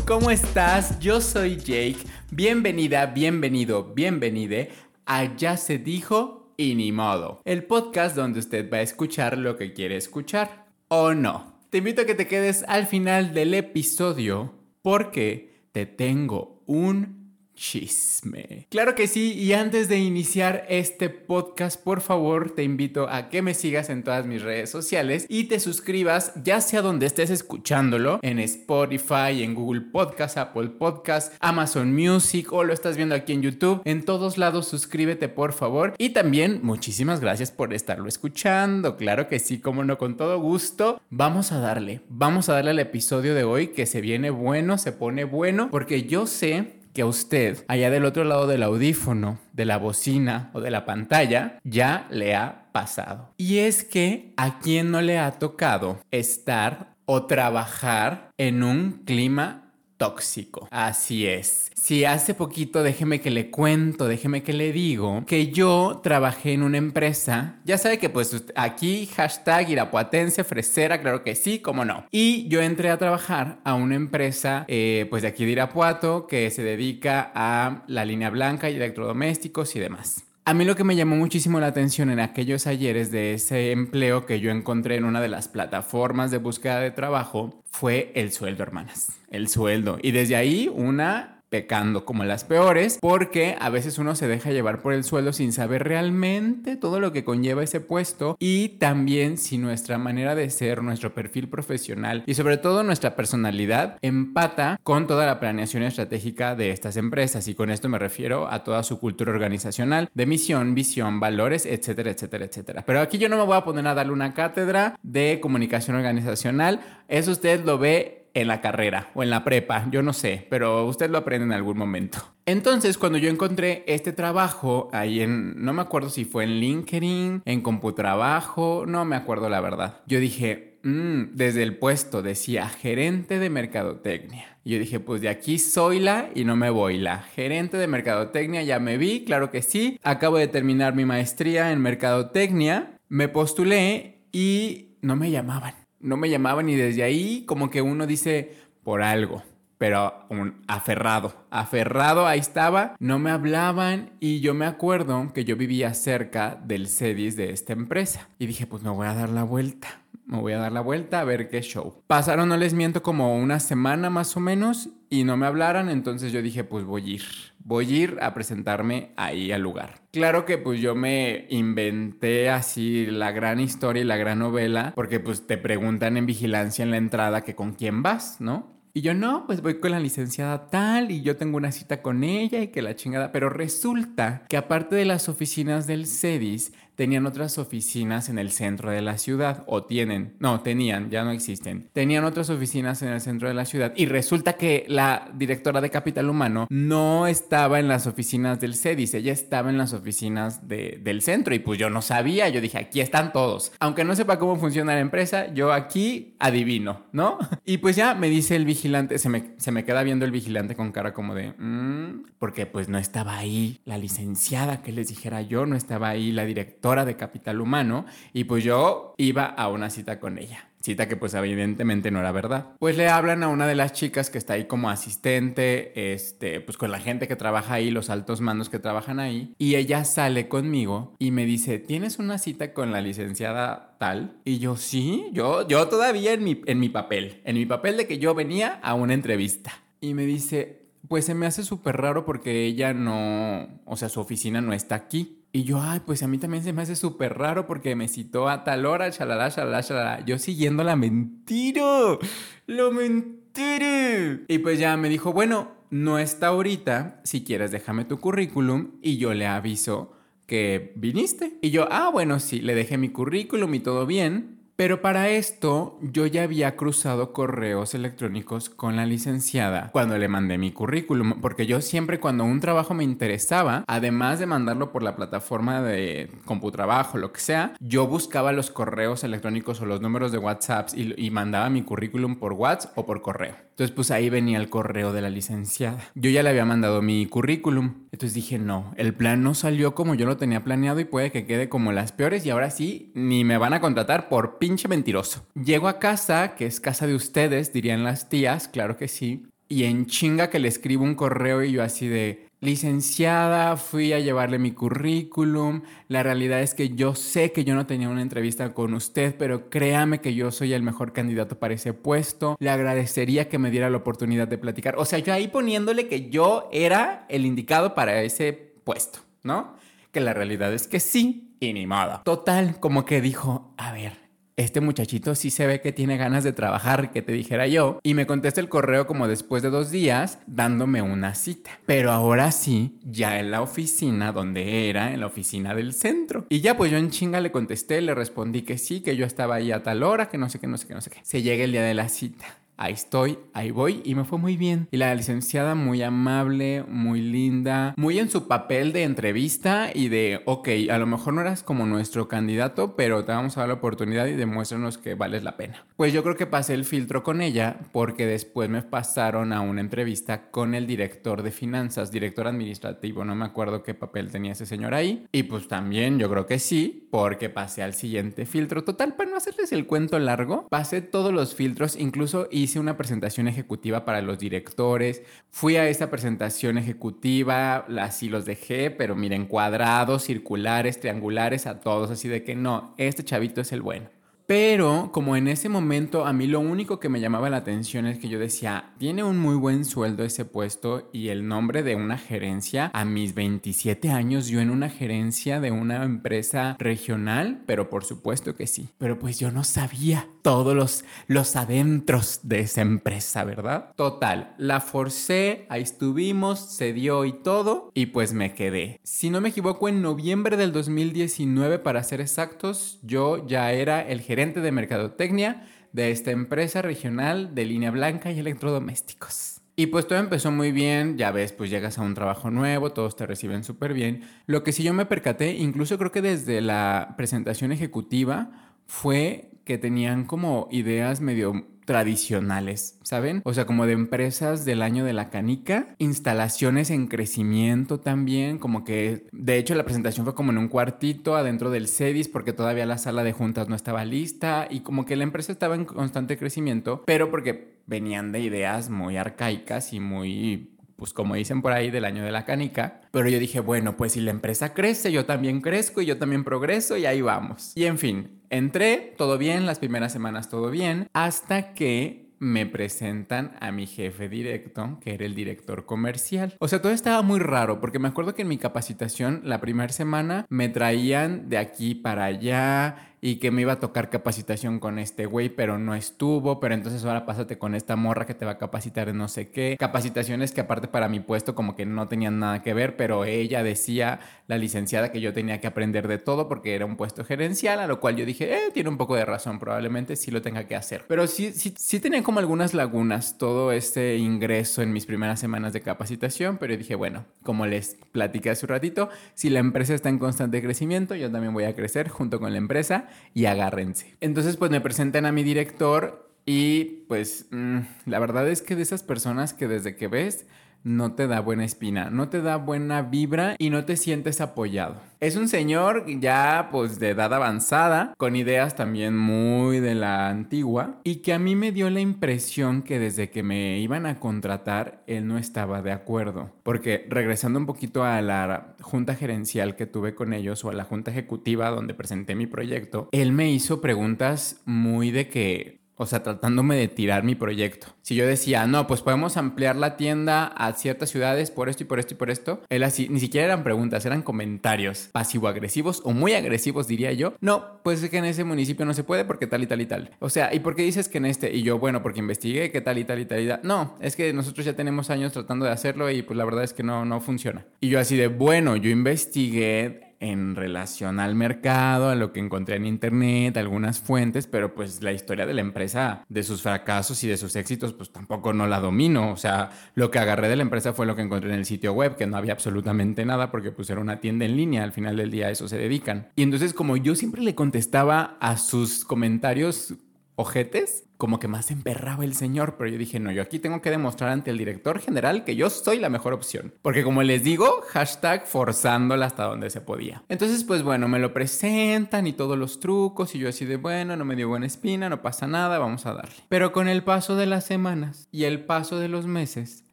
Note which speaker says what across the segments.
Speaker 1: ¿cómo estás? Yo soy Jake. Bienvenida, bienvenido, bienvenide a Ya se dijo y ni modo. El podcast donde usted va a escuchar lo que quiere escuchar. ¿O no? Te invito a que te quedes al final del episodio porque te tengo un chisme. Claro que sí, y antes de iniciar este podcast, por favor, te invito a que me sigas en todas mis redes sociales y te suscribas, ya sea donde estés escuchándolo, en Spotify, en Google Podcast, Apple Podcast, Amazon Music o lo estás viendo aquí en YouTube. En todos lados, suscríbete, por favor. Y también, muchísimas gracias por estarlo escuchando. Claro que sí, como no, con todo gusto. Vamos a darle, vamos a darle al episodio de hoy que se viene bueno, se pone bueno, porque yo sé que a usted, allá del otro lado del audífono, de la bocina o de la pantalla, ya le ha pasado. Y es que a quien no le ha tocado estar o trabajar en un clima tóxico. Así es. Si hace poquito, déjeme que le cuento, déjeme que le digo que yo trabajé en una empresa. Ya sabe que pues aquí hashtag irapuatense, fresera, claro que sí, cómo no. Y yo entré a trabajar a una empresa eh, pues de aquí de Irapuato que se dedica a la línea blanca y electrodomésticos y demás. A mí lo que me llamó muchísimo la atención en aquellos ayeres de ese empleo que yo encontré en una de las plataformas de búsqueda de trabajo fue el sueldo, hermanas. El sueldo. Y desde ahí una pecando como las peores, porque a veces uno se deja llevar por el sueldo sin saber realmente todo lo que conlleva ese puesto y también si nuestra manera de ser, nuestro perfil profesional y sobre todo nuestra personalidad empata con toda la planeación estratégica de estas empresas y con esto me refiero a toda su cultura organizacional de misión, visión, valores, etcétera, etcétera, etcétera. Pero aquí yo no me voy a poner a darle una cátedra de comunicación organizacional, eso usted lo ve en la carrera o en la prepa, yo no sé, pero usted lo aprende en algún momento. Entonces, cuando yo encontré este trabajo ahí en, no me acuerdo si fue en LinkedIn, en Computrabajo, no me acuerdo la verdad. Yo dije, mm", desde el puesto decía gerente de mercadotecnia. Y yo dije, pues de aquí soy la y no me voy la. Gerente de mercadotecnia, ya me vi, claro que sí. Acabo de terminar mi maestría en mercadotecnia, me postulé y no me llamaban no me llamaban y desde ahí como que uno dice por algo, pero un aferrado, aferrado ahí estaba, no me hablaban y yo me acuerdo que yo vivía cerca del CEDIS de esta empresa y dije pues me voy a dar la vuelta. Me voy a dar la vuelta a ver qué show. Pasaron, no les miento, como una semana más o menos y no me hablaran, entonces yo dije, pues voy a ir, voy a ir a presentarme ahí al lugar. Claro que pues yo me inventé así la gran historia y la gran novela, porque pues te preguntan en vigilancia en la entrada que con quién vas, ¿no? Y yo no, pues voy con la licenciada tal y yo tengo una cita con ella y que la chingada, pero resulta que aparte de las oficinas del CEDIS, tenían otras oficinas en el centro de la ciudad, o tienen, no, tenían, ya no existen, tenían otras oficinas en el centro de la ciudad y resulta que la directora de Capital Humano no estaba en las oficinas del CEDIS, ella estaba en las oficinas del centro y pues yo no sabía, yo dije, aquí están todos. Aunque no sepa cómo funciona la empresa, yo aquí adivino, ¿no? Y pues ya me dice el vigilante, se me, se me queda viendo el vigilante con cara como de, mm", porque pues no estaba ahí la licenciada que les dijera yo, no estaba ahí la directora de Capital Humano y pues yo iba a una cita con ella. Cita que pues evidentemente no era verdad. Pues le hablan a una de las chicas que está ahí como asistente, este, pues con la gente que trabaja ahí, los altos mandos que trabajan ahí. Y ella sale conmigo y me dice, ¿tienes una cita con la licenciada tal? Y yo, sí, yo, yo todavía en mi, en mi papel, en mi papel de que yo venía a una entrevista. Y me dice, pues se me hace súper raro porque ella no, o sea, su oficina no está aquí. Y yo, ay, pues a mí también se me hace súper raro porque me citó a tal hora, chalala, chalala, chalala. Yo siguiendo la mentira. Lo mentira. Y pues ya me dijo, bueno, no está ahorita. Si quieres, déjame tu currículum y yo le aviso que viniste. Y yo, ah, bueno, sí, le dejé mi currículum y todo bien. Pero para esto yo ya había cruzado correos electrónicos con la licenciada cuando le mandé mi currículum, porque yo siempre cuando un trabajo me interesaba, además de mandarlo por la plataforma de CompuTrabajo, lo que sea, yo buscaba los correos electrónicos o los números de WhatsApp y, y mandaba mi currículum por WhatsApp o por correo. Entonces pues ahí venía el correo de la licenciada. Yo ya le había mandado mi currículum. Entonces dije, no, el plan no salió como yo lo tenía planeado y puede que quede como las peores y ahora sí, ni me van a contratar por pinche mentiroso. Llego a casa, que es casa de ustedes, dirían las tías, claro que sí. y en chinga que le escribo un correo y yo así de, licenciada, fui a llevarle mi currículum. La realidad es que yo sé que yo no tenía una entrevista con usted, pero créame que yo soy el mejor candidato para ese puesto. Le agradecería que me diera la oportunidad de platicar. O sea, yo ahí poniéndole que yo era el indicado para ese puesto, ¿no? Que la realidad es que sí y ni modo. Total, como que dijo, a ver, este muchachito sí se ve que tiene ganas de trabajar, que te dijera yo. Y me contesta el correo como después de dos días dándome una cita. Pero ahora sí, ya en la oficina donde era, en la oficina del centro. Y ya pues yo en chinga le contesté, le respondí que sí, que yo estaba ahí a tal hora, que no sé qué, no sé qué, no sé qué. Se llega el día de la cita ahí estoy, ahí voy y me fue muy bien. Y la licenciada muy amable, muy linda, muy en su papel de entrevista y de, ok, a lo mejor no eras como nuestro candidato, pero te vamos a dar la oportunidad y demuéstranos que vales la pena. Pues yo creo que pasé el filtro con ella porque después me pasaron a una entrevista con el director de finanzas, director administrativo, no me acuerdo qué papel tenía ese señor ahí. Y pues también yo creo que sí, porque pasé al siguiente filtro. Total, para no hacerles el cuento largo, pasé todos los filtros, incluso hice hice una presentación ejecutiva para los directores. Fui a esa presentación ejecutiva, así los dejé, pero miren, cuadrados, circulares, triangulares, a todos, así de que no, este chavito es el bueno. Pero como en ese momento a mí lo único que me llamaba la atención es que yo decía, tiene un muy buen sueldo ese puesto y el nombre de una gerencia. A mis 27 años yo en una gerencia de una empresa regional, pero por supuesto que sí. Pero pues yo no sabía todos los, los adentros de esa empresa, ¿verdad? Total, la forcé, ahí estuvimos, se dio y todo y pues me quedé. Si no me equivoco, en noviembre del 2019, para ser exactos, yo ya era el gerente de mercadotecnia de esta empresa regional de línea blanca y electrodomésticos. Y pues todo empezó muy bien, ya ves, pues llegas a un trabajo nuevo, todos te reciben súper bien. Lo que sí yo me percaté, incluso creo que desde la presentación ejecutiva, fue que tenían como ideas medio tradicionales, ¿saben? O sea, como de empresas del año de la canica, instalaciones en crecimiento también, como que de hecho la presentación fue como en un cuartito adentro del CEDIS porque todavía la sala de juntas no estaba lista y como que la empresa estaba en constante crecimiento, pero porque venían de ideas muy arcaicas y muy pues como dicen por ahí, del año de la canica. Pero yo dije, bueno, pues si la empresa crece, yo también crezco y yo también progreso y ahí vamos. Y en fin, entré, todo bien, las primeras semanas todo bien, hasta que me presentan a mi jefe directo, que era el director comercial. O sea, todo estaba muy raro, porque me acuerdo que en mi capacitación la primera semana me traían de aquí para allá y que me iba a tocar capacitación con este güey, pero no estuvo, pero entonces ahora pásate con esta morra que te va a capacitar en no sé qué. Capacitaciones que aparte para mi puesto como que no tenían nada que ver, pero ella decía, la licenciada, que yo tenía que aprender de todo porque era un puesto gerencial, a lo cual yo dije, eh, tiene un poco de razón, probablemente sí lo tenga que hacer. Pero sí, sí, sí tenía como algunas lagunas todo este ingreso en mis primeras semanas de capacitación, pero dije, bueno, como les platiqué hace un ratito, si la empresa está en constante crecimiento, yo también voy a crecer junto con la empresa y agárrense. Entonces pues me presentan a mi director y pues mm, la verdad es que de esas personas que desde que ves no te da buena espina, no te da buena vibra y no te sientes apoyado. Es un señor ya pues de edad avanzada, con ideas también muy de la antigua y que a mí me dio la impresión que desde que me iban a contratar él no estaba de acuerdo. Porque regresando un poquito a la junta gerencial que tuve con ellos o a la junta ejecutiva donde presenté mi proyecto, él me hizo preguntas muy de que o sea, tratándome de tirar mi proyecto. Si yo decía, no, pues podemos ampliar la tienda a ciertas ciudades por esto y por esto y por esto, él así, ni siquiera eran preguntas, eran comentarios pasivo-agresivos o muy agresivos, diría yo. No, pues es que en ese municipio no se puede porque tal y tal y tal. O sea, ¿y por qué dices que en este? Y yo, bueno, porque investigué que tal y tal y tal y tal. No, es que nosotros ya tenemos años tratando de hacerlo y pues la verdad es que no, no funciona. Y yo así de, bueno, yo investigué en relación al mercado, a lo que encontré en internet, algunas fuentes, pero pues la historia de la empresa, de sus fracasos y de sus éxitos, pues tampoco no la domino. O sea, lo que agarré de la empresa fue lo que encontré en el sitio web, que no había absolutamente nada porque pues era una tienda en línea, al final del día a eso se dedican. Y entonces como yo siempre le contestaba a sus comentarios ojetes, como que más emperraba el señor, pero yo dije, no, yo aquí tengo que demostrar ante el director general que yo soy la mejor opción. Porque como les digo, hashtag forzándola hasta donde se podía. Entonces, pues bueno, me lo presentan y todos los trucos y yo así de, bueno, no me dio buena espina, no pasa nada, vamos a darle. Pero con el paso de las semanas y el paso de los meses,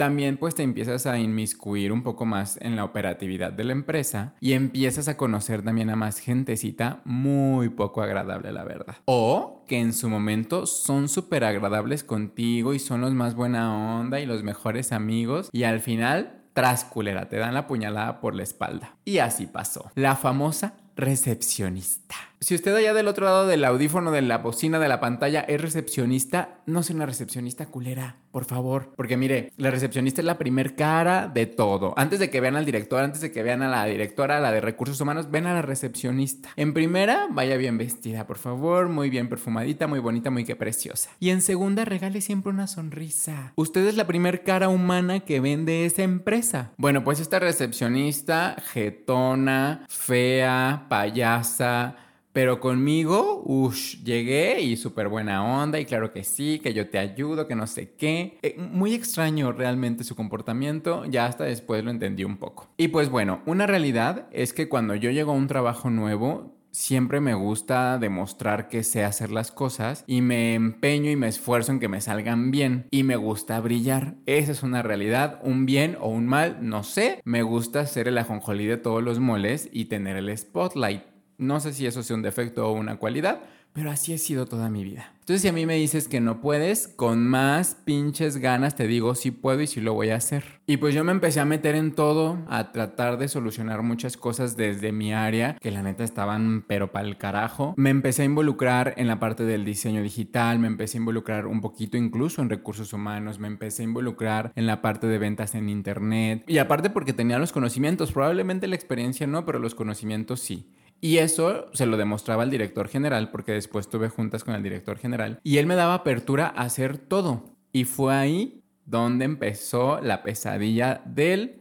Speaker 1: también pues te empiezas a inmiscuir un poco más en la operatividad de la empresa y empiezas a conocer también a más gentecita muy poco agradable, la verdad. O que en su momento son súper agradables contigo y son los más buena onda y los mejores amigos y al final, tras culera, te dan la puñalada por la espalda. Y así pasó. La famosa recepcionista. Si usted allá del otro lado del audífono, de la bocina, de la pantalla es recepcionista, no sea una recepcionista culera, por favor. Porque mire, la recepcionista es la primer cara de todo. Antes de que vean al director, antes de que vean a la directora, a la de recursos humanos, ven a la recepcionista. En primera, vaya bien vestida, por favor, muy bien perfumadita, muy bonita, muy que preciosa. Y en segunda, regale siempre una sonrisa. Usted es la primer cara humana que vende esa empresa. Bueno, pues esta recepcionista, jetona, fea, payasa, pero conmigo, uff, llegué y súper buena onda y claro que sí, que yo te ayudo, que no sé qué. Eh, muy extraño realmente su comportamiento, ya hasta después lo entendí un poco. Y pues bueno, una realidad es que cuando yo llego a un trabajo nuevo, siempre me gusta demostrar que sé hacer las cosas y me empeño y me esfuerzo en que me salgan bien y me gusta brillar. Esa es una realidad, un bien o un mal, no sé. Me gusta ser el ajonjolí de todos los moles y tener el spotlight. No sé si eso sea un defecto o una cualidad, pero así he sido toda mi vida. Entonces, si a mí me dices que no puedes, con más pinches ganas te digo si puedo y si lo voy a hacer. Y pues yo me empecé a meter en todo, a tratar de solucionar muchas cosas desde mi área, que la neta estaban pero para el carajo. Me empecé a involucrar en la parte del diseño digital, me empecé a involucrar un poquito incluso en recursos humanos, me empecé a involucrar en la parte de ventas en internet. Y aparte porque tenía los conocimientos, probablemente la experiencia no, pero los conocimientos sí. Y eso se lo demostraba al director general, porque después tuve juntas con el director general, y él me daba apertura a hacer todo. Y fue ahí donde empezó la pesadilla del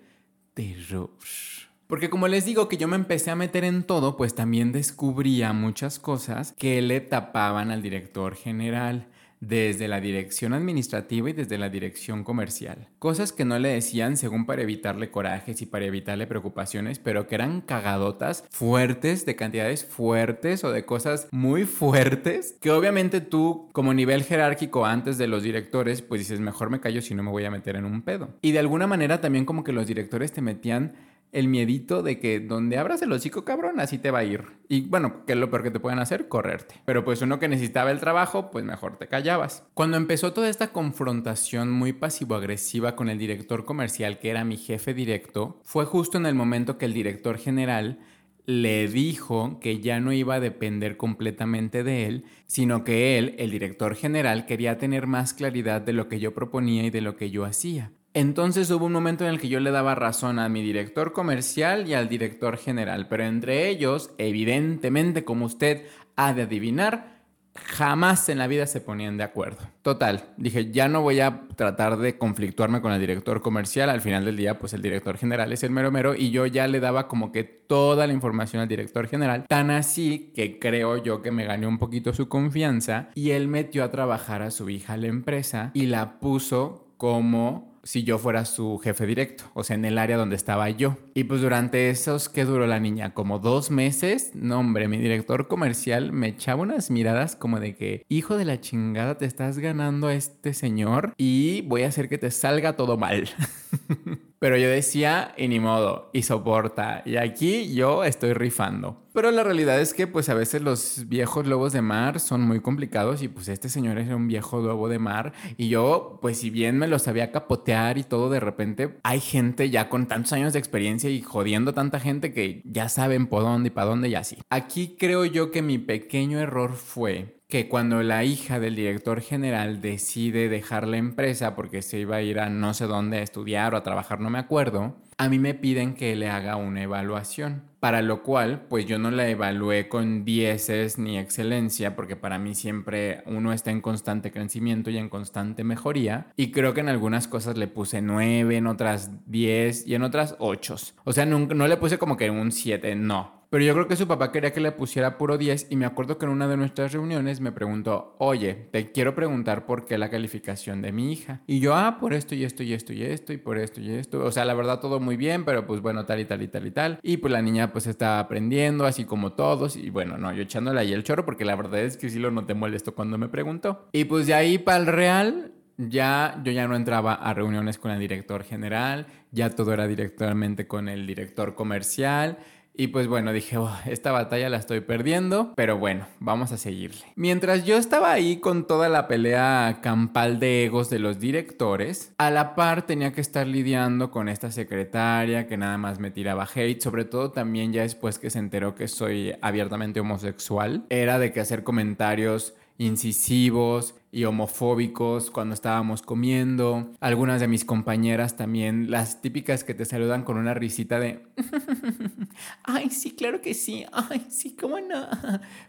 Speaker 1: terror. Porque como les digo que yo me empecé a meter en todo, pues también descubría muchas cosas que le tapaban al director general desde la dirección administrativa y desde la dirección comercial. Cosas que no le decían según para evitarle corajes y para evitarle preocupaciones, pero que eran cagadotas fuertes, de cantidades fuertes o de cosas muy fuertes, que obviamente tú como nivel jerárquico antes de los directores, pues dices, mejor me callo si no me voy a meter en un pedo. Y de alguna manera también como que los directores te metían el miedito de que donde abras el hocico, cabrón, así te va a ir. Y bueno, ¿qué es lo peor que te pueden hacer? Correrte. Pero pues uno que necesitaba el trabajo, pues mejor te callabas. Cuando empezó toda esta confrontación muy pasivo-agresiva con el director comercial, que era mi jefe directo, fue justo en el momento que el director general le dijo que ya no iba a depender completamente de él, sino que él, el director general, quería tener más claridad de lo que yo proponía y de lo que yo hacía. Entonces hubo un momento en el que yo le daba razón a mi director comercial y al director general, pero entre ellos, evidentemente, como usted ha de adivinar, jamás en la vida se ponían de acuerdo. Total, dije, ya no voy a tratar de conflictuarme con el director comercial, al final del día, pues el director general es el mero mero y yo ya le daba como que toda la información al director general, tan así que creo yo que me gané un poquito su confianza y él metió a trabajar a su hija a la empresa y la puso como si yo fuera su jefe directo, o sea, en el área donde estaba yo. Y pues durante esos que duró la niña, como dos meses, no hombre, mi director comercial me echaba unas miradas como de que, hijo de la chingada, te estás ganando a este señor y voy a hacer que te salga todo mal. Pero yo decía, y ni modo, y soporta. Y aquí yo estoy rifando. Pero la realidad es que pues a veces los viejos lobos de mar son muy complicados y pues este señor era un viejo lobo de mar y yo pues si bien me lo sabía capotear y todo de repente hay gente ya con tantos años de experiencia y jodiendo tanta gente que ya saben por dónde y para dónde y así. Aquí creo yo que mi pequeño error fue que cuando la hija del director general decide dejar la empresa porque se iba a ir a no sé dónde a estudiar o a trabajar, no me acuerdo, a mí me piden que le haga una evaluación. Para lo cual, pues yo no la evalué con dieces ni excelencia, porque para mí siempre uno está en constante crecimiento y en constante mejoría. Y creo que en algunas cosas le puse 9, en otras 10 y en otras 8. O sea, no, no le puse como que un 7, no Pero yo creo que su papá quería que le pusiera puro 10 y me acuerdo que en una de nuestras reuniones me preguntó, oye, te quiero preguntar por qué la calificación de mi hija. Y yo, ah, por esto y esto y esto y esto y por esto y esto. O sea, la verdad todo muy bien, pero pues bueno, tal y tal y tal y tal. Y pues la niña pues está aprendiendo, así como todos. Y bueno, no, yo echándole ahí el chorro porque la verdad es que sí lo noté molesto cuando me preguntó. Y pues de ahí para el real, ya yo ya no entraba a reuniones con el director general, ya todo era directamente con el director comercial. Y pues bueno, dije, oh, esta batalla la estoy perdiendo, pero bueno, vamos a seguirle. Mientras yo estaba ahí con toda la pelea campal de egos de los directores, a la par tenía que estar lidiando con esta secretaria que nada más me tiraba hate, sobre todo también ya después que se enteró que soy abiertamente homosexual, era de que hacer comentarios incisivos y homofóbicos cuando estábamos comiendo. Algunas de mis compañeras también, las típicas que te saludan con una risita de, ay, sí, claro que sí, ay, sí, cómo no.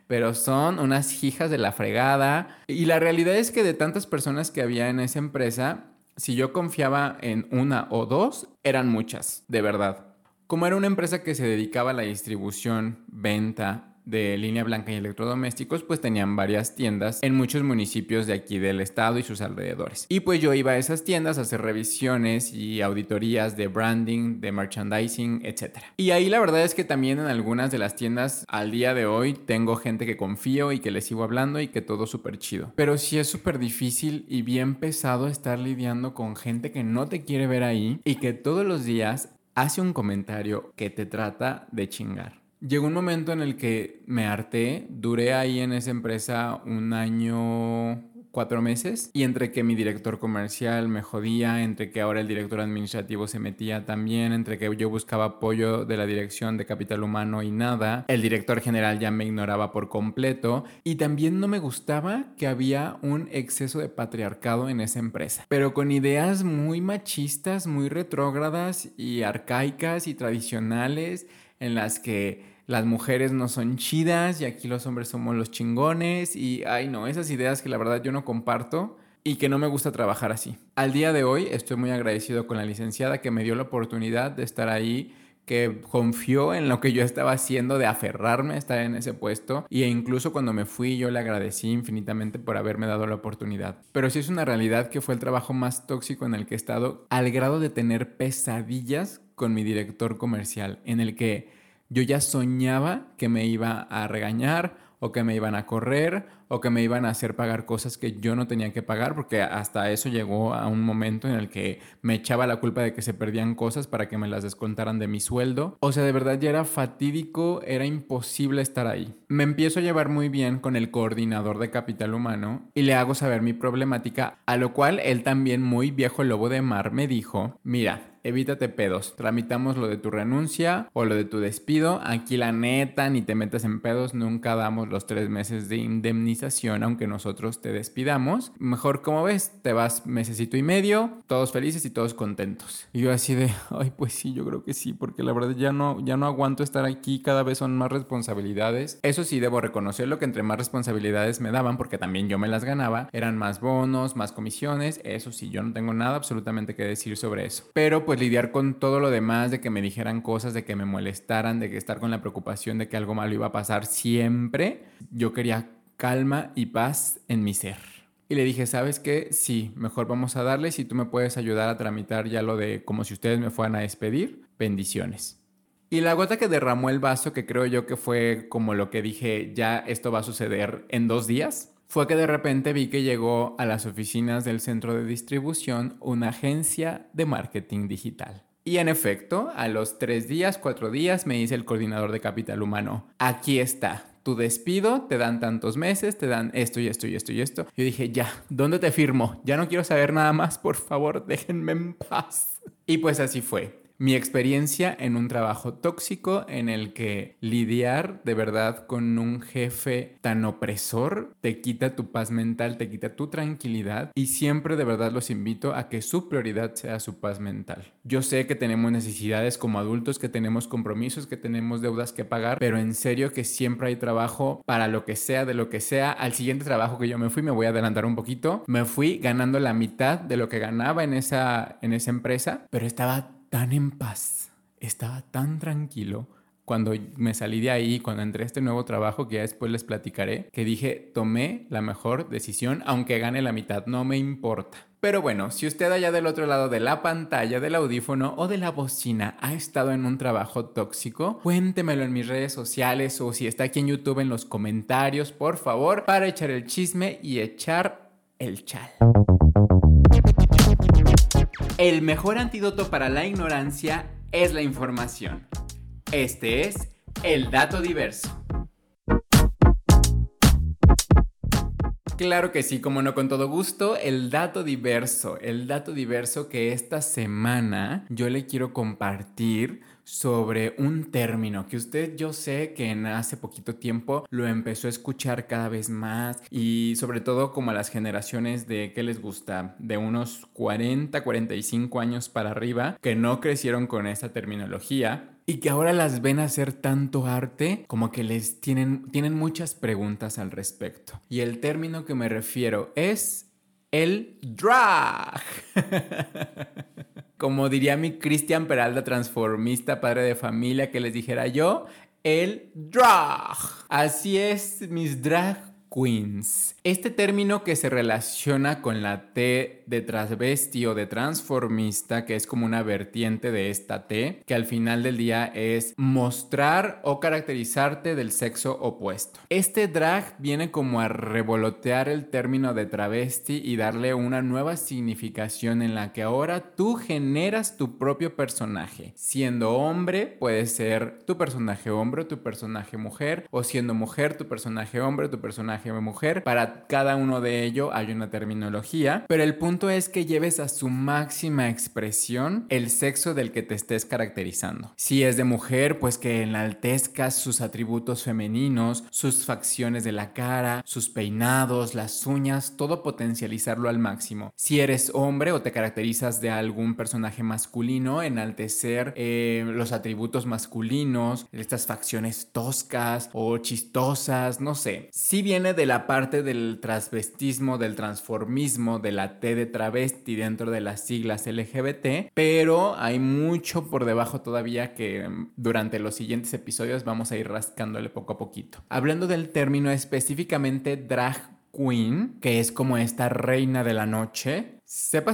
Speaker 1: Pero son unas hijas de la fregada. Y la realidad es que de tantas personas que había en esa empresa, si yo confiaba en una o dos, eran muchas, de verdad. Como era una empresa que se dedicaba a la distribución, venta de línea blanca y electrodomésticos, pues tenían varias tiendas en muchos municipios de aquí del estado y sus alrededores. Y pues yo iba a esas tiendas a hacer revisiones y auditorías de branding, de merchandising, etc. Y ahí la verdad es que también en algunas de las tiendas al día de hoy tengo gente que confío y que le sigo hablando y que todo súper chido. Pero sí es súper difícil y bien pesado estar lidiando con gente que no te quiere ver ahí y que todos los días hace un comentario que te trata de chingar. Llegó un momento en el que me harté, duré ahí en esa empresa un año, cuatro meses, y entre que mi director comercial me jodía, entre que ahora el director administrativo se metía también, entre que yo buscaba apoyo de la dirección de capital humano y nada, el director general ya me ignoraba por completo, y también no me gustaba que había un exceso de patriarcado en esa empresa, pero con ideas muy machistas, muy retrógradas y arcaicas y tradicionales en las que las mujeres no son chidas y aquí los hombres somos los chingones y, ay no, esas ideas que la verdad yo no comparto y que no me gusta trabajar así. Al día de hoy estoy muy agradecido con la licenciada que me dio la oportunidad de estar ahí que confió en lo que yo estaba haciendo de aferrarme a estar en ese puesto e incluso cuando me fui yo le agradecí infinitamente por haberme dado la oportunidad. Pero sí es una realidad que fue el trabajo más tóxico en el que he estado al grado de tener pesadillas con mi director comercial en el que yo ya soñaba que me iba a regañar o que me iban a correr o que me iban a hacer pagar cosas que yo no tenía que pagar porque hasta eso llegó a un momento en el que me echaba la culpa de que se perdían cosas para que me las descontaran de mi sueldo. O sea, de verdad ya era fatídico, era imposible estar ahí. Me empiezo a llevar muy bien con el coordinador de capital humano y le hago saber mi problemática, a lo cual él también muy viejo lobo de mar me dijo, mira, evítate pedos. Tramitamos lo de tu renuncia o lo de tu despido. Aquí la neta, ni te metes en pedos, nunca damos los tres meses de indemnización aunque nosotros te despidamos. Mejor como ves, te vas mesecito y medio, todos felices y todos contentos. Y yo así de, ay, pues sí, yo creo que sí, porque la verdad ya no, ya no aguanto estar aquí, cada vez son más responsabilidades. Eso sí, debo reconocerlo que entre más responsabilidades me daban, porque también yo me las ganaba, eran más bonos, más comisiones, eso sí, yo no tengo nada absolutamente que decir sobre eso. Pero pues lidiar con todo lo demás, de que me dijeran cosas, de que me molestaran, de que estar con la preocupación de que algo malo iba a pasar siempre, yo quería calma y paz en mi ser. Y le dije, ¿sabes qué? Sí, mejor vamos a darle. Si tú me puedes ayudar a tramitar ya lo de como si ustedes me fueran a despedir, bendiciones. Y la gota que derramó el vaso, que creo yo que fue como lo que dije, ya esto va a suceder en dos días, fue que de repente vi que llegó a las oficinas del centro de distribución una agencia de marketing digital. Y en efecto, a los tres días, cuatro días, me dice el coordinador de capital humano, aquí está, tu despido, te dan tantos meses, te dan esto y esto y esto y esto. Yo dije, ya, ¿dónde te firmo? Ya no quiero saber nada más, por favor, déjenme en paz. Y pues así fue mi experiencia en un trabajo tóxico en el que lidiar de verdad con un jefe tan opresor te quita tu paz mental, te quita tu tranquilidad y siempre de verdad los invito a que su prioridad sea su paz mental. Yo sé que tenemos necesidades como adultos, que tenemos compromisos, que tenemos deudas que pagar, pero en serio que siempre hay trabajo para lo que sea, de lo que sea. Al siguiente trabajo que yo me fui, me voy a adelantar un poquito, me fui ganando la mitad de lo que ganaba en esa, en esa empresa, pero estaba tan en paz, estaba tan tranquilo cuando me salí de ahí, cuando entré a este nuevo trabajo que ya después les platicaré, que dije, tomé la mejor decisión, aunque gane la mitad, no me importa. Pero bueno, si usted allá del otro lado de la pantalla, del audífono o de la bocina ha estado en un trabajo tóxico, cuéntemelo en mis redes sociales o si está aquí en YouTube en los comentarios, por favor, para echar el chisme y echar el chal. El mejor antídoto para la ignorancia es la información. Este es el dato diverso. Claro que sí, como no con todo gusto, el dato diverso, el dato diverso que esta semana yo le quiero compartir sobre un término que usted yo sé que en hace poquito tiempo lo empezó a escuchar cada vez más y sobre todo como a las generaciones de que les gusta de unos 40, 45 años para arriba que no crecieron con esta terminología y que ahora las ven hacer tanto arte como que les tienen, tienen muchas preguntas al respecto. Y el término que me refiero es el drag. como diría mi Cristian Peralta, transformista, padre de familia, que les dijera yo, el drag. Así es, mis drag queens. Este término que se relaciona con la T de transvesti o de transformista, que es como una vertiente de esta T, que al final del día es mostrar o caracterizarte del sexo opuesto. Este drag viene como a revolotear el término de travesti y darle una nueva significación en la que ahora tú generas tu propio personaje. Siendo hombre, puede ser tu personaje hombre, tu personaje mujer, o siendo mujer, tu personaje hombre, tu personaje mujer. Para cada uno de ello hay una terminología, pero el punto es que lleves a su máxima expresión el sexo del que te estés caracterizando. Si es de mujer, pues que enaltezcas sus atributos femeninos, sus facciones de la cara, sus peinados, las uñas, todo potencializarlo al máximo. Si eres hombre o te caracterizas de algún personaje masculino, enaltecer eh, los atributos masculinos, estas facciones toscas o chistosas, no sé. Si viene de la parte del transvestismo, del transformismo, de la T de travesti dentro de las siglas LGBT, pero hay mucho por debajo todavía que mm, durante los siguientes episodios vamos a ir rascándole poco a poquito. Hablando del término específicamente drag queen, que es como esta reina de la noche,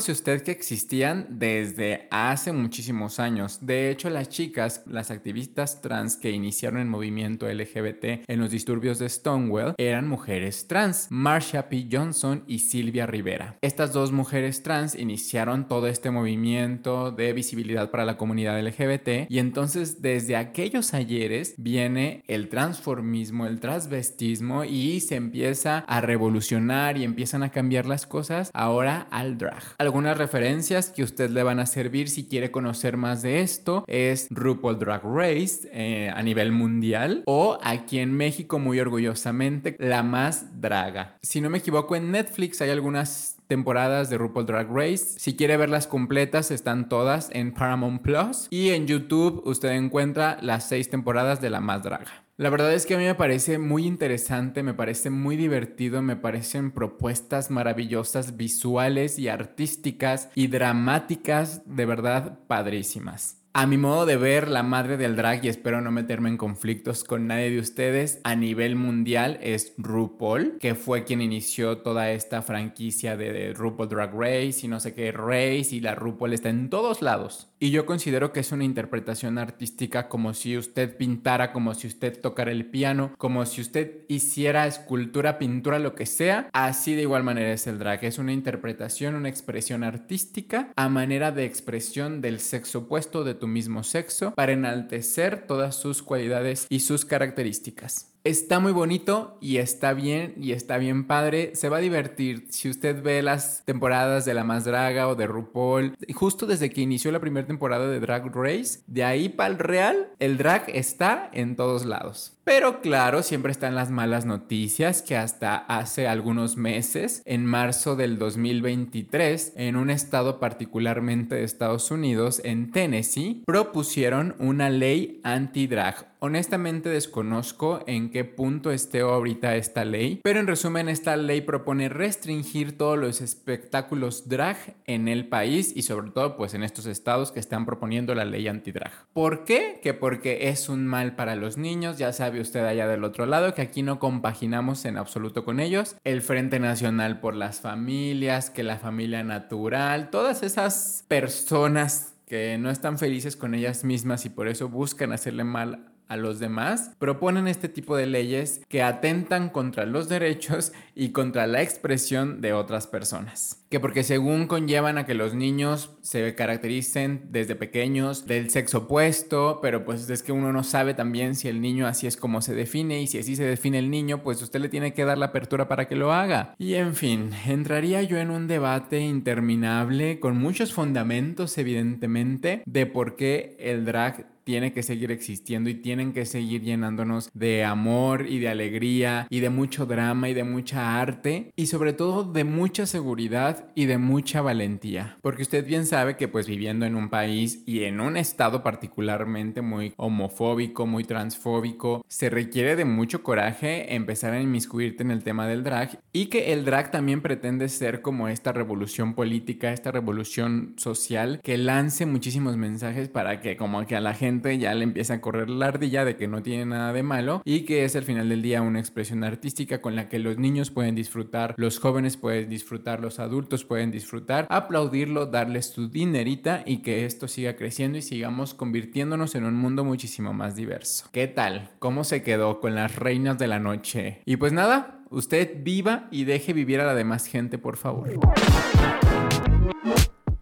Speaker 1: si usted que existían desde hace muchísimos años. De hecho, las chicas, las activistas trans que iniciaron el movimiento LGBT en los disturbios de Stonewall, eran mujeres trans, Marsha P. Johnson y Silvia Rivera. Estas dos mujeres trans iniciaron todo este movimiento de visibilidad para la comunidad LGBT y entonces desde aquellos ayeres viene el transformismo, el transvestismo y se empieza a revolucionar y empiezan a cambiar las cosas ahora al algunas referencias que usted le van a servir si quiere conocer más de esto es RuPaul Drag Race eh, a nivel mundial o aquí en México muy orgullosamente la más draga. Si no me equivoco en Netflix hay algunas temporadas de RuPaul Drag Race. Si quiere verlas completas, están todas en Paramount Plus. Y en YouTube usted encuentra las seis temporadas de La Más Draga. La verdad es que a mí me parece muy interesante, me parece muy divertido, me parecen propuestas maravillosas, visuales y artísticas y dramáticas, de verdad padrísimas. A mi modo de ver, la madre del drag, y espero no meterme en conflictos con nadie de ustedes, a nivel mundial es RuPaul, que fue quien inició toda esta franquicia de, RuPaul Drag Race y no sé qué Race, y la RuPaul está en todos lados. Y yo considero que es una interpretación artística como si usted pintara, como si usted tocara el piano, como si usted hiciera escultura, pintura, lo que sea. Así de igual manera es el drag. Es una interpretación, una expresión artística a manera de expresión del sexo opuesto de tu mismo sexo para enaltecer todas sus cualidades y sus características. Está muy bonito y está bien y está bien padre. Se va a divertir si usted ve las temporadas de La Más Draga o de RuPaul. Justo desde que inició la primera temporada de Drag Race, de ahí para el real, el drag está en todos lados. Pero claro, siempre están las malas noticias que hasta hace algunos meses, en marzo del 2023, en un estado particularmente de Estados Unidos, en Tennessee, propusieron una ley anti-drag Honestamente desconozco en qué punto esté ahorita esta ley, pero en resumen esta ley propone restringir todos los espectáculos drag en el país y sobre todo pues en estos estados que están proponiendo la ley antidrag. ¿Por qué? Que porque es un mal para los niños, ya sabe usted allá del otro lado que aquí no compaginamos en absoluto con ellos. El Frente Nacional por las Familias, que la familia natural, todas esas personas que no están felices con ellas mismas y por eso buscan hacerle mal a los demás, proponen este tipo de leyes que atentan contra los derechos y contra la expresión de otras personas. Que porque según conllevan a que los niños se caractericen desde pequeños del sexo opuesto, pero pues es que uno no sabe también si el niño así es como se define y si así se define el niño, pues usted le tiene que dar la apertura para que lo haga. Y en fin, entraría yo en un debate interminable con muchos fundamentos evidentemente de por qué el drag tiene que seguir existiendo y tienen que seguir llenándonos de amor y de alegría y de mucho drama y de mucha arte y sobre todo de mucha seguridad y de mucha valentía. Porque usted bien sabe que pues viviendo en un país y en un estado particularmente muy homofóbico, muy transfóbico, se requiere de mucho coraje empezar a inmiscuirte en el tema del drag y que el drag también pretende ser como esta revolución política, esta revolución social que lance muchísimos mensajes para que como que a la gente ya le empieza a correr la ardilla de que no tiene nada de malo y que es al final del día una expresión artística con la que los niños pueden disfrutar, los jóvenes pueden disfrutar, los adultos pueden disfrutar, aplaudirlo, darles su dinerita y que esto siga creciendo y sigamos convirtiéndonos en un mundo muchísimo más diverso. ¿Qué tal? ¿Cómo se quedó con las reinas de la noche? Y pues nada, usted viva y deje vivir a la demás gente, por favor.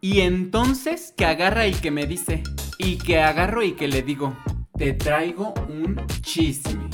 Speaker 1: Y entonces que agarra y que me dice, y que agarro y que le digo, te traigo un chisme.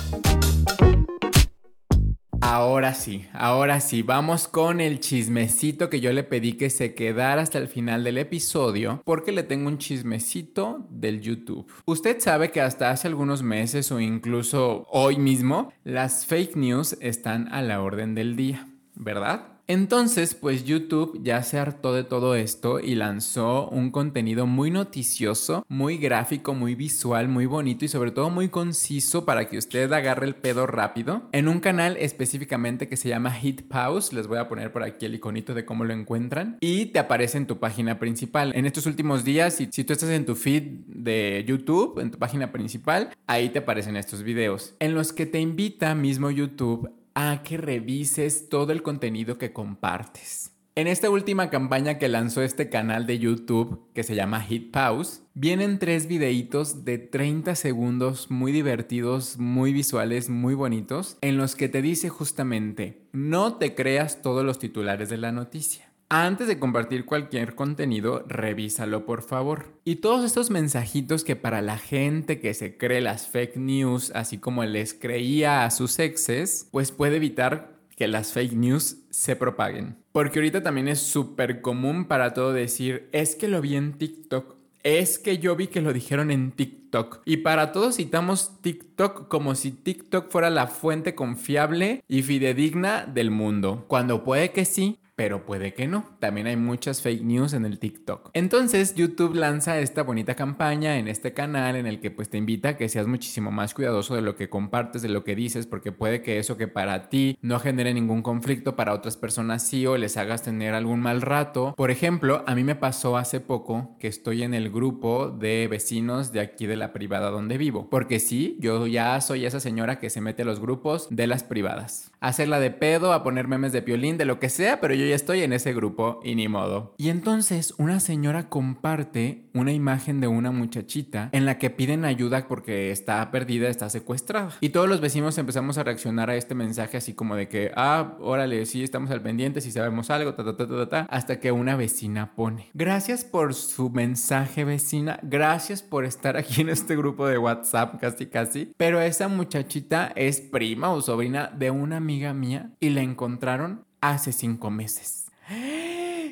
Speaker 1: Ahora sí, ahora sí, vamos con el chismecito que yo le pedí que se quedara hasta el final del episodio porque le tengo un chismecito del YouTube. Usted sabe que hasta hace algunos meses o incluso hoy mismo las fake news están a la orden del día, ¿verdad? Entonces, pues YouTube ya se hartó de todo esto y lanzó un contenido muy noticioso, muy gráfico, muy visual, muy bonito y sobre todo muy conciso para que usted agarre el pedo rápido. En un canal específicamente que se llama Hit Pause, les voy a poner por aquí el iconito de cómo lo encuentran y te aparece en tu página principal. En estos últimos días, si, si tú estás en tu feed de YouTube, en tu página principal, ahí te aparecen estos videos en los que te invita mismo YouTube a que revises todo el contenido que compartes. En esta última campaña que lanzó este canal de YouTube, que se llama Hit Pause, vienen tres videitos de 30 segundos muy divertidos, muy visuales, muy bonitos, en los que te dice justamente, no te creas todos los titulares de la noticia. Antes de compartir cualquier contenido, revísalo por favor. Y todos estos mensajitos que para la gente que se cree las fake news, así como les creía a sus exes, pues puede evitar que las fake news se propaguen. Porque ahorita también es súper común para todo decir, es que lo vi en TikTok, es que yo vi que lo dijeron en TikTok. Y para todos citamos TikTok como si TikTok fuera la fuente confiable y fidedigna del mundo. Cuando puede que sí, pero puede que no. También hay muchas fake news en el TikTok. Entonces YouTube lanza esta bonita campaña en este canal en el que pues te invita a que seas muchísimo más cuidadoso de lo que compartes, de lo que dices, porque puede que eso que para ti no genere ningún conflicto, para otras personas sí o les hagas tener algún mal rato. Por ejemplo, a mí me pasó hace poco que estoy en el grupo de vecinos de aquí de la privada donde vivo, porque sí, yo ya soy esa señora que se mete a los grupos de las privadas. Hacerla de pedo, a poner memes de piolín, de lo que sea, pero yo estoy en ese grupo y ni modo. Y entonces una señora comparte una imagen de una muchachita en la que piden ayuda porque está perdida, está secuestrada. Y todos los vecinos empezamos a reaccionar a este mensaje así como de que, ah, órale, sí, estamos al pendiente, si sabemos algo, ta, ta, ta, ta, ta, hasta que una vecina pone. Gracias por su mensaje, vecina. Gracias por estar aquí en este grupo de WhatsApp, casi, casi. Pero esa muchachita es prima o sobrina de una mía y la encontraron hace cinco meses.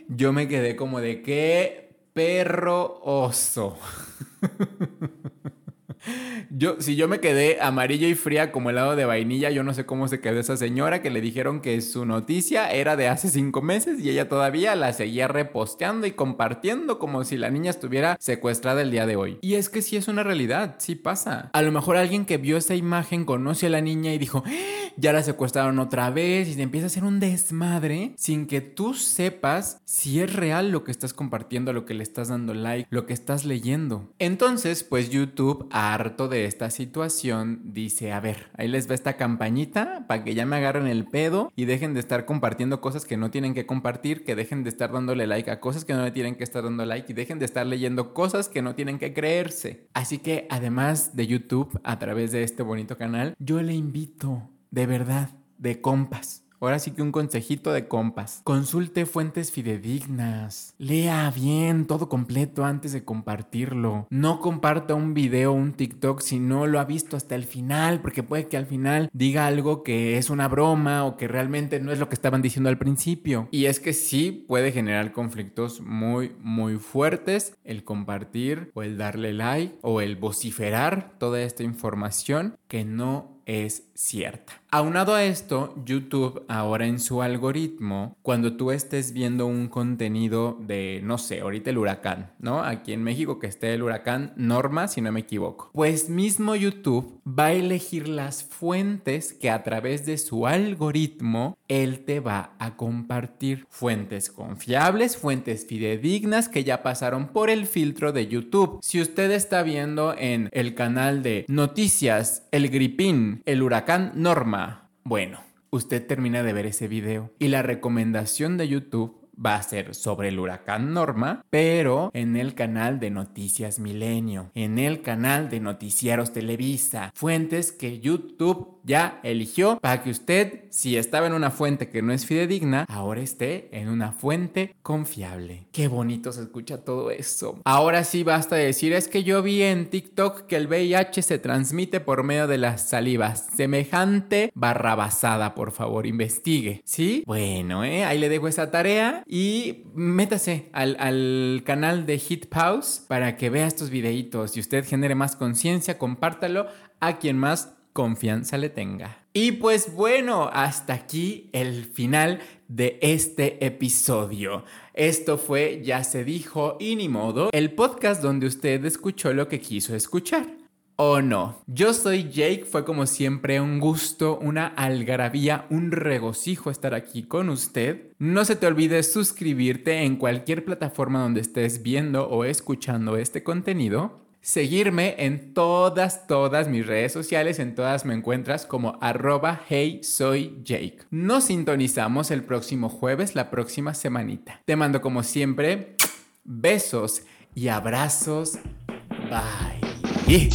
Speaker 1: Yo me quedé como de qué perro oso. Yo, si yo me quedé amarilla y fría como helado de vainilla, yo no sé cómo se quedó esa señora que le dijeron que su noticia era de hace cinco meses y ella todavía la seguía reposteando y compartiendo como si la niña estuviera secuestrada el día de hoy. Y es que sí es una realidad, sí pasa. A lo mejor alguien que vio esa imagen conoce a la niña y dijo, ¡Ah! ya la secuestraron otra vez y se empieza a hacer un desmadre sin que tú sepas si es real lo que estás compartiendo, lo que le estás dando like, lo que estás leyendo. Entonces, pues YouTube, harto de esta situación, dice, a ver, ahí les va esta campañita para que ya me agarren el pedo y dejen de estar compartiendo cosas que no tienen que compartir, que dejen de estar dándole like a cosas que no le tienen que estar dando like y dejen de estar leyendo cosas que no tienen que creerse. Así que además de YouTube, a través de este bonito canal, yo le invito, de verdad, de compas Ahora sí que un consejito de compas. Consulte fuentes fidedignas. Lea bien todo completo antes de compartirlo. No comparta un video un TikTok si no lo ha visto hasta el final, porque puede que al final diga algo que es una broma o que realmente no es lo que estaban diciendo al principio. Y es que sí puede generar conflictos muy, muy fuertes el compartir o el darle like o el vociferar toda esta información que no es cierta. Aunado a esto, YouTube ahora en su algoritmo, cuando tú estés viendo un contenido de, no sé, ahorita el huracán, ¿no? Aquí en México que esté el huracán Norma, si no me equivoco. Pues mismo YouTube va a elegir las fuentes que a través de su algoritmo él te va a compartir. Fuentes confiables, fuentes fidedignas que ya pasaron por el filtro de YouTube. Si usted está viendo en el canal de Noticias El Gripín, el huracán Norma, bueno, usted termina de ver ese video y la recomendación de YouTube va a ser sobre el huracán Norma, pero en el canal de Noticias Milenio, en el canal de Noticiaros Televisa, fuentes que YouTube ya eligió para que usted, si estaba en una fuente que no es fidedigna, ahora esté en una fuente confiable. Qué bonito se escucha todo eso. Ahora sí basta de decir, es que yo vi en TikTok que el VIH se transmite por medio de las salivas. Semejante barrabasada, por favor, investigue. ¿Sí? Bueno, ¿eh? ahí le dejo esa tarea y métase al, al canal de Hit Pause para que vea estos videitos y usted genere más conciencia, compártalo a quien más confianza le tenga. Y pues bueno, hasta aquí el final de este episodio. Esto fue Ya se dijo y ni modo, el podcast donde usted escuchó lo que quiso escuchar. ¿O no? Yo soy Jake, fue como siempre un gusto, una algarabía, un regocijo estar aquí con usted. No se te olvide suscribirte en cualquier plataforma donde estés viendo o escuchando este contenido seguirme en todas, todas mis redes sociales, en todas me encuentras como arroba hey Jake. Nos sintonizamos el próximo jueves, la próxima semanita. Te mando como siempre besos y abrazos. Bye.